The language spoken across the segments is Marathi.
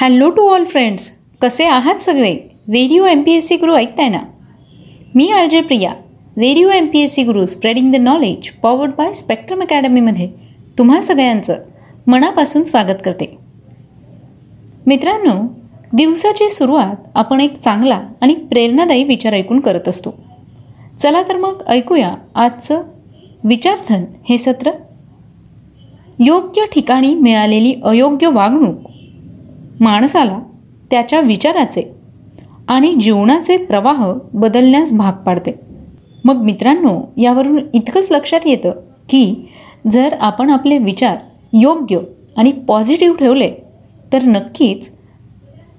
हॅलो टू ऑल फ्रेंड्स कसे आहात सगळे? Radio M P S C Guru ऐकताय ना? मी R J Priya radio M P S C Guru spreading the knowledge powered by Spectrum अकॅडमीमध्ये तुम्हा सगळ्यांचं मनापासून स्वागत करते. मित्रांनो दिवसाची सुरुवात आपण एक चांगला आणि प्रेरणादायी विचार ऐकून करत असतो. चला तर मग ऐकूया आजचं विचारधन हे सत्र. योग्य ठिकाणी मिळालेली अयोग्य वागणूक माणसाला त्याच्या विचाराचे आणि जीवनाचे प्रवाह बदलण्यास भाग पाडते. मग मित्रांनो यावरून इतकंच लक्षात येतं की जर आपण आपले विचार योग्य आणि पॉझिटिव्ह ठेवले तर नक्कीच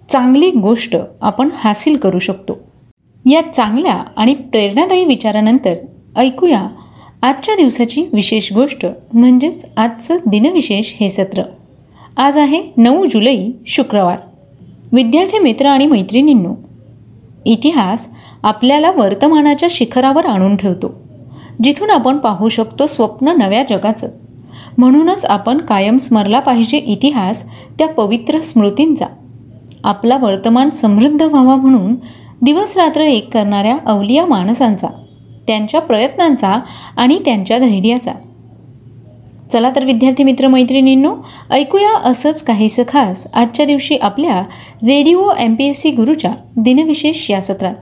चांगली गोष्ट आपण हासिल करू शकतो. या चांगल्या आणि प्रेरणादायी विचारानंतर ऐकूया आजच्या दिवसाची विशेष गोष्ट म्हणजेच आजचं दिनविशेष हे सत्र. आज आहे नऊ जुलै शुक्रवार. विद्यार्थी मित्र आणि मैत्रिणींनो इतिहास आपल्याला वर्तमानाच्या शिखरावर आणून ठेवतो जिथून आपण पाहू शकतो स्वप्न नव्या जगाचं. म्हणूनच आपण कायम स्मरला पाहिजे इतिहास त्या पवित्र स्मृतींचा. आपला वर्तमान समृद्ध व्हावा म्हणून दिवसरात्र एक करणाऱ्या अवलिया माणसांचा त्यांच्या प्रयत्नांचा आणि त्यांच्या धैर्याचा. चला तर विद्यार्थी मित्र मैत्रिणींनो ऐकूया असंच काहीसं खास आजच्या दिवशी आपल्या radio M P S C गुरुच्या दिनविशेष या सत्रात.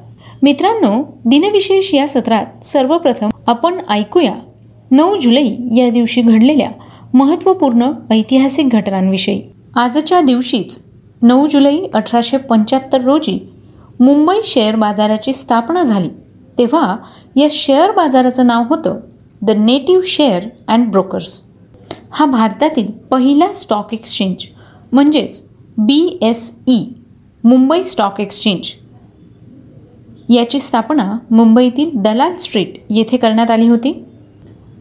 मित्रांनो दिनविशेष या सत्रात सर्वप्रथम आपण ऐकूया नऊ जुलै या दिवशी घडलेल्या महत्त्वपूर्ण ऐतिहासिक घटनांविषयी. आजच्या दिवशीच नऊ जुलै अठराशे पंच्याहत्तर रोजी मुंबई शेअर बाजाराची स्थापना झाली. तेव्हा या शेअर बाजाराचं नाव होतं the native share and brokers. हा भारतातील पहिला स्टॉक एक्सचेंज म्हणजेच B S E Mumbai stock exchange याची स्थापना मुंबईतील दलाल स्ट्रीट येथे करण्यात आली होती.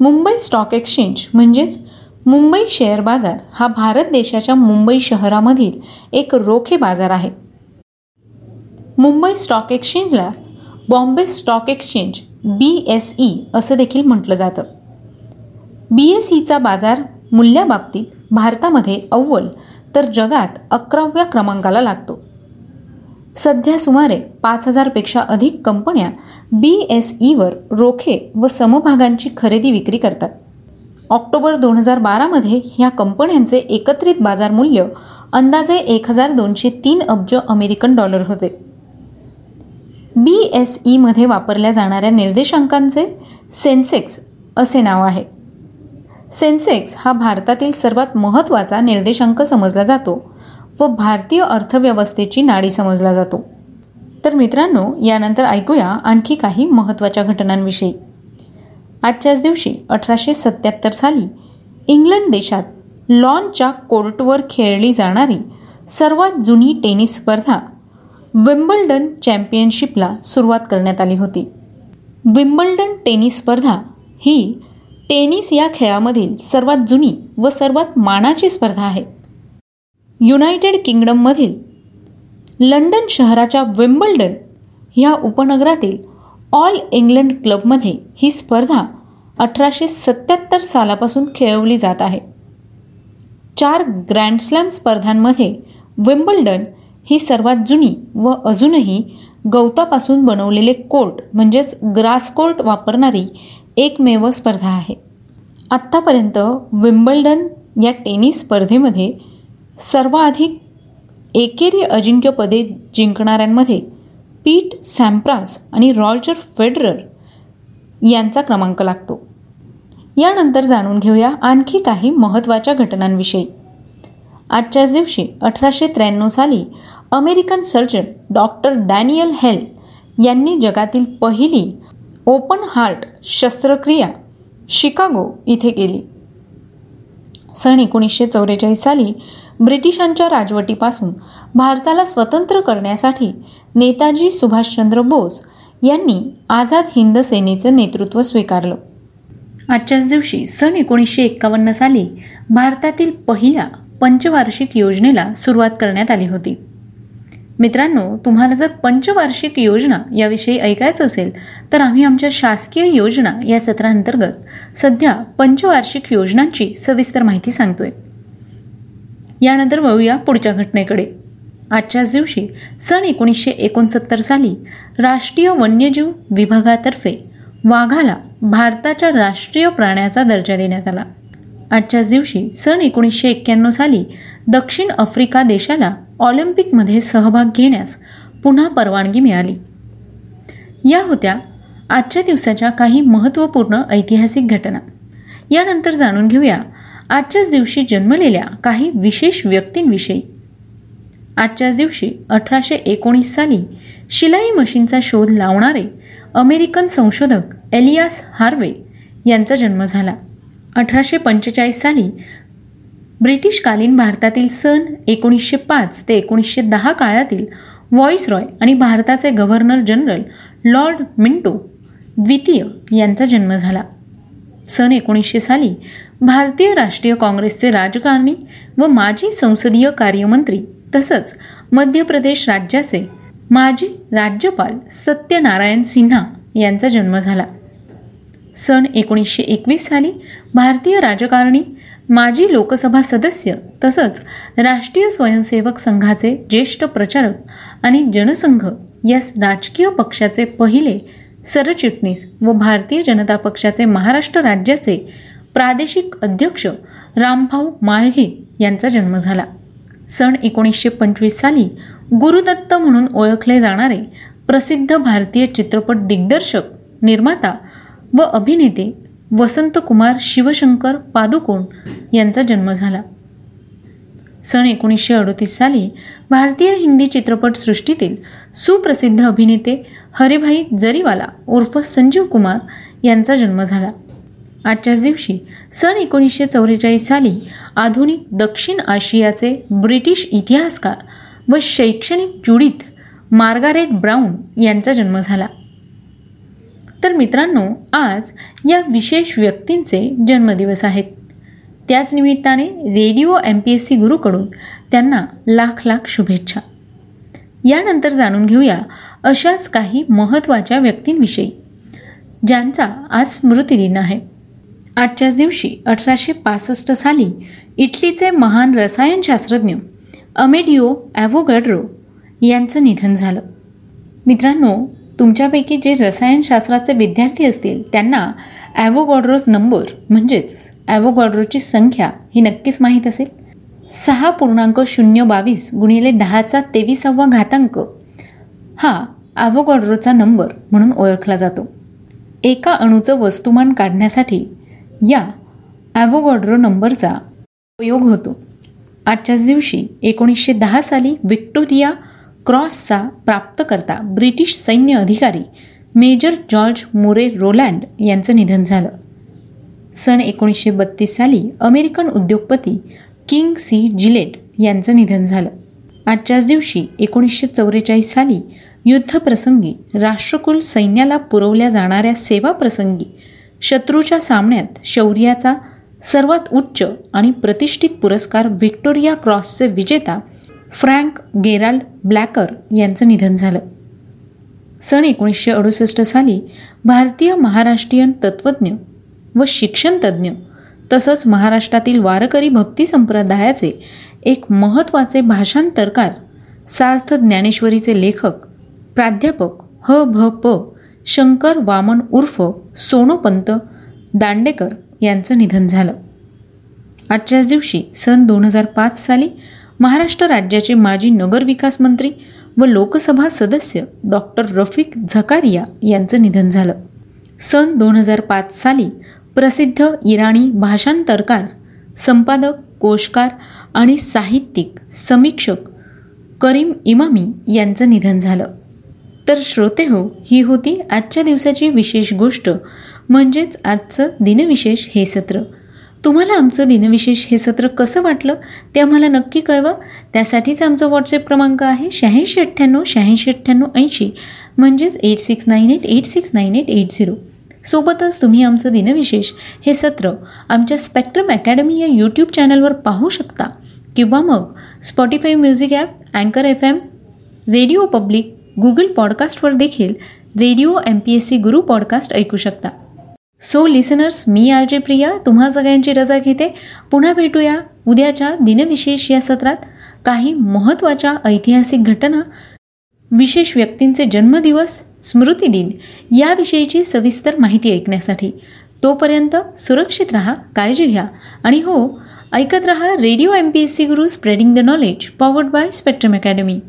मुंबई स्टॉक एक्सचेंज म्हणजेच मुंबई शेअर बाजार हा भारत देशाच्या मुंबई शहरामधील एक रोखे बाजार आहे. Mumbai stock एक्सचेंजला Bombay stock exchange B S E असं देखील म्हटलं जातं. बी एस ईचा बाजार मूल्याबाबतीत भारतामध्ये अव्वल तर जगात अकराव्या क्रमांकाला लागतो. सध्या सुमारे पाच हजारपेक्षा अधिक कंपन्या बी एस ईवर रोखे व समभागांची खरेदी विक्री करतात. ऑक्टोबर दोन हजार बारामध्ये ह्या कंपन्यांचे एकत्रित बाजार मूल्य अंदाजे एक हजार दोनशे तीन अब्ज अमेरिकन डॉलर होते. बी एस ईमध्ये वापरल्या जाणाऱ्या निर्देशांकांचे सेन्सेक्स असे नाव आहे. सेन्सेक्स हा भारतातील सर्वात महत्त्वाचा निर्देशांक समजला जातो व भारतीय अर्थव्यवस्थेची नाडी समजला जातो. तर मित्रांनो यानंतर ऐकूया आणखी काही महत्त्वाच्या घटनांविषयी. आजच्याच दिवशी अठराशे सत्याहत्तर साली इंग्लंड देशात लॉनच्या कोर्टवर खेळली जाणारी सर्वात जुनी टेनिस स्पर्धा विम्बल्डन चॅम्पियनशिपला सुरुवात करण्यात आली होती. विम्बल्डन टेनिस स्पर्धा ही टेनिस या खेळामधील सर्वात जुनी व सर्वात मानाची स्पर्धा आहे. युनायटेड किंगडममधील लंडन शहराच्या विम्बल्डन ह्या उपनगरातील ऑल इंग्लंड क्लबमध्ये ही स्पर्धा अठराशे सत्याहत्तर सालापासून खेळवली जात आहे. चार ग्रँडस्लॅम स्पर्धांमध्ये विम्बल्डन ही सर्वात जुनी व अजूनही गवतापासून बनवलेले कोर्ट म्हणजेच ग्रास कोर्ट वापरणारी एकमेव स्पर्धा आहे. आत्तापर्यंत विम्बल्डन या टेनिस स्पर्धेमध्ये सर्वाधिक एकेरी अजिंक्यपदे जिंकणाऱ्यांमध्ये पीट सॅम्प्रास आणि रॉल्जर फेडरर यांचा क्रमांक लागतो. यानंतर जाणून घेऊया आणखी काही महत्त्वाच्या घटनांविषयी. आजच्याच दिवशी अठराशे त्र्याण्णव साली American surgeon doctor Daniel Hale यांनी जगातील पहिली ओपन हार्ट शस्त्रक्रिया शिकागो इथे केली. सन एकोणीसशे चौवेचाळीस साली ब्रिटिशांच्या राजवटीपासून भारताला स्वतंत्र करण्यासाठी नेताजी सुभाषचंद्र बोस यांनी आझाद हिंद सेनेचं नेतृत्व स्वीकारलं. आजच्याच दिवशी सन एकोणीसशे एक्कावन्न साली भारतातील पहिल्या पंचवार्षिक योजनेला सुरुवात करण्यात आली होती. मित्रांनो तुम्हाला जर पंचवार्षिक योजना याविषयी ऐकायचं असेल तर आम्ही आमच्या शासकीय योजना या सत्रांतर्गत सध्या पंचवार्षिक योजनांची सविस्तर माहिती सांगतोय. यानंतर वळूया पुढच्या घटनेकडे. आजच्याच दिवशी सन एकोणीसशे एकोणसत्तर साली राष्ट्रीय वन्यजीव विभागातर्फे वाघाला भारताच्या राष्ट्रीय प्राण्याचा दर्जा देण्यात आला. आजच्याच दिवशी सन एकोणीसशे एक्क्याण्णव साली दक्षिण आफ्रिका देशाला ऑलिम्पिकमध्ये सहभाग घेण्यास पुन्हा परवानगी मिळाली. या होत्या आजच्या दिवसाच्या काही महत्त्वपूर्ण ऐतिहासिक घटना. यानंतर जाणून घेऊया आजच्याच दिवशी जन्मलेल्या काही विशेष व्यक्तींविषयी. आजच्याच दिवशी अठराशे एकोणीस साली शिलाई मशीनचा शोध लावणारे अमेरिकन संशोधक एलियास हार्वे यांचा जन्म झाला. अठराशे पंचेचाळीस साली ब्रिटिशकालीन भारतातील सन एकोणीसशे पाच ते एकोणीसशे दहा काळातील रॉय आणि भारताचे गव्हर्नर जनरल लॉर्ड मिंटो द्वितीय यांचा जन्म झाला. सन एकोणीसशे साली भारतीय राष्ट्रीय काँग्रेसचे राजकारणी व माजी संसदीय कार्यमंत्री तसंच मध्य प्रदेश राज्याचे माजी राज्यपाल सत्यनारायण सिन्हा यांचा जन्म झाला. सन एकोणीसशे एकवीस साली भारतीय राजकारणी माजी लोकसभा सदस्य तसंच राष्ट्रीय स्वयंसेवक संघाचे ज्येष्ठ प्रचारक आणि जनसंघ या राजकीय पक्षाचे पहिले सरचिटणीस व भारतीय जनता पक्षाचे महाराष्ट्र राज्याचे प्रादेशिक अध्यक्ष रामभाऊ माळघे यांचा जन्म झाला. सन एकोणीसशे पंचवीस साली गुरुदत्त म्हणून ओळखले जाणारे प्रसिद्ध भारतीय चित्रपट दिग्दर्शक निर्माता व अभिनेते वसंतकुमार शिवशंकर पादुकोण यांचा जन्म झाला. सन एकोणीसशे अडोतीस साली भारतीय हिंदी चित्रपटसृष्टीतील सुप्रसिद्ध अभिनेते हरिभाई जरीवाला उर्फ संजीव कुमार यांचा जन्म झाला. आजच्याच दिवशी सन एकोणीसशे चौवेचाळीस साली आधुनिक दक्षिण आशियाचे ब्रिटिश इतिहासकार व शैक्षणिक जुडीत मार्गारेट ब्राऊन यांचा जन्म झाला. तर मित्रांनो आज या विशेष व्यक्तींचे जन्मदिवस आहेत. त्याच निमित्ताने radio M P S C गुरुकडून त्यांना लाख लाख शुभेच्छा. यानंतर जाणून घेऊया अशाच काही महत्त्वाच्या व्यक्तींविषयी ज्यांचा आज स्मृतिदिन आहे. आजच्याच दिवशी अठराशे पासष्ट साली इटलीचे महान रसायनशास्त्रज्ञ अमेडिओ ॲव्होगॅड्रो यांचं निधन झालं. मित्रांनो तुमच्यापैकी जे रसायनशास्त्राचे विद्यार्थी असतील त्यांना ॲव्होगॉड्रोज नंबर म्हणजेच ॲवोगॉड्रोची संख्या ही नक्कीच माहीत असेल? सहा पूर्णांक शून्य बावीस गुणिले दहाचा तेविसावा घातांक. हा ॲव्होगॉड्रोचा नंबर म्हणून ओळखला जातो. एका अणूचं वस्तुमान काढण्यासाठी या ॲव्होगॉड्रो नंबरचा उपयोग होतो. आजच्याच दिवशी एकोणीसशे दहा साली विक्टोरिया क्रॉसचा प्राप्तकर्ता ब्रिटिश सैन्य अधिकारी मेजर जॉर्ज मोरे रोलँड यांचं निधन झालं. सन एकोणीसशे बत्तीस साली अमेरिकन उद्योगपती किंग सी जिलेट यांचं निधन झालं. आजच्याच दिवशी एकोणीसशे चौवेचाळीस साली युद्धप्रसंगी राष्ट्रकुल सैन्याला पुरवल्या जाणाऱ्या सेवाप्रसंगी शत्रूच्या सामन्यात शौर्याचा सर्वात उच्च आणि प्रतिष्ठित पुरस्कार व्हिक्टोरिया क्रॉसचे विजेता फ्रँक गेराल्ड ब्लॅकर यांचं निधन झालं. सन एकोणीसशे अडुसष्ट साली भारतीय महाराष्ट्रीयन तत्त्वज्ञ व शिक्षणतज्ज्ञ तसंच महाराष्ट्रातील वारकरी भक्ती संप्रदायाचे एक महत्त्वाचे भाषांतरकार सार्थ ज्ञानेश्वरीचे लेखक प्राध्यापक ह भ प शंकर वामन उर्फ सोनोपंत दांडेकर यांचं निधन झालं. आजच्याच दिवशी सन दोन हजार पाच साली महाराष्ट्र राज्याचे माजी नगरविकास मंत्री व लोकसभा सदस्य डॉक्टर रफिक झकारिया यांचं निधन झालं. सन दोन हजार पाच साली प्रसिद्ध इराणी भाषांतरकार संपादक कोशकार आणि साहित्यिक समीक्षक करीम इमामी यांचं निधन झालं. तर श्रोते हो ही होती आजच्या दिवसाची विशेष गोष्ट म्हणजेच आजचं दिनविशेष हे सत्र. तुम्हाला आमचं दिनविशेष हे सत्र कसं वाटलं ते आम्हाला नक्की कळवा. त्यासाठीच आमचा व्हॉट्सअप क्रमांक आहे शहाऐंशी अठ्ठ्याण्णव शहाऐंशी अठ्ठ्याण्णव ऐंशी. म्हणजेच eight six nine eight eight six nine eight eight zero सोबतच तुम्ही आमचं दिनविशेष हे सत्र आमच्या स्पेक्ट्रम अकॅडमी या यूट्यूब चॅनलवर पाहू शकता. किंवा मग स्पॉटीफाय म्युझिक ॲप अँकर F M radio public Google पॉडकास्टवर देखील radio M P S C Guru podcast ऐकू शकता. सो लिसनर्स मी आर जे प्रिया तुम्हा सगळ्यांची रजा घेते. पुन्हा भेटूया उद्याच्या दिनविशेष या सत्रात. काही महत्त्वाच्या ऐतिहासिक घटना विशेष व्यक्तींचे जन्मदिवस स्मृती दिन याविषयीची सविस्तर माहिती ऐकण्यासाठी. तोपर्यंत सुरक्षित रहा काळजी घ्या. आणि हो ऐकत रहा radio M P S C Guru spreading the knowledge powered by Spectrum academy